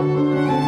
Música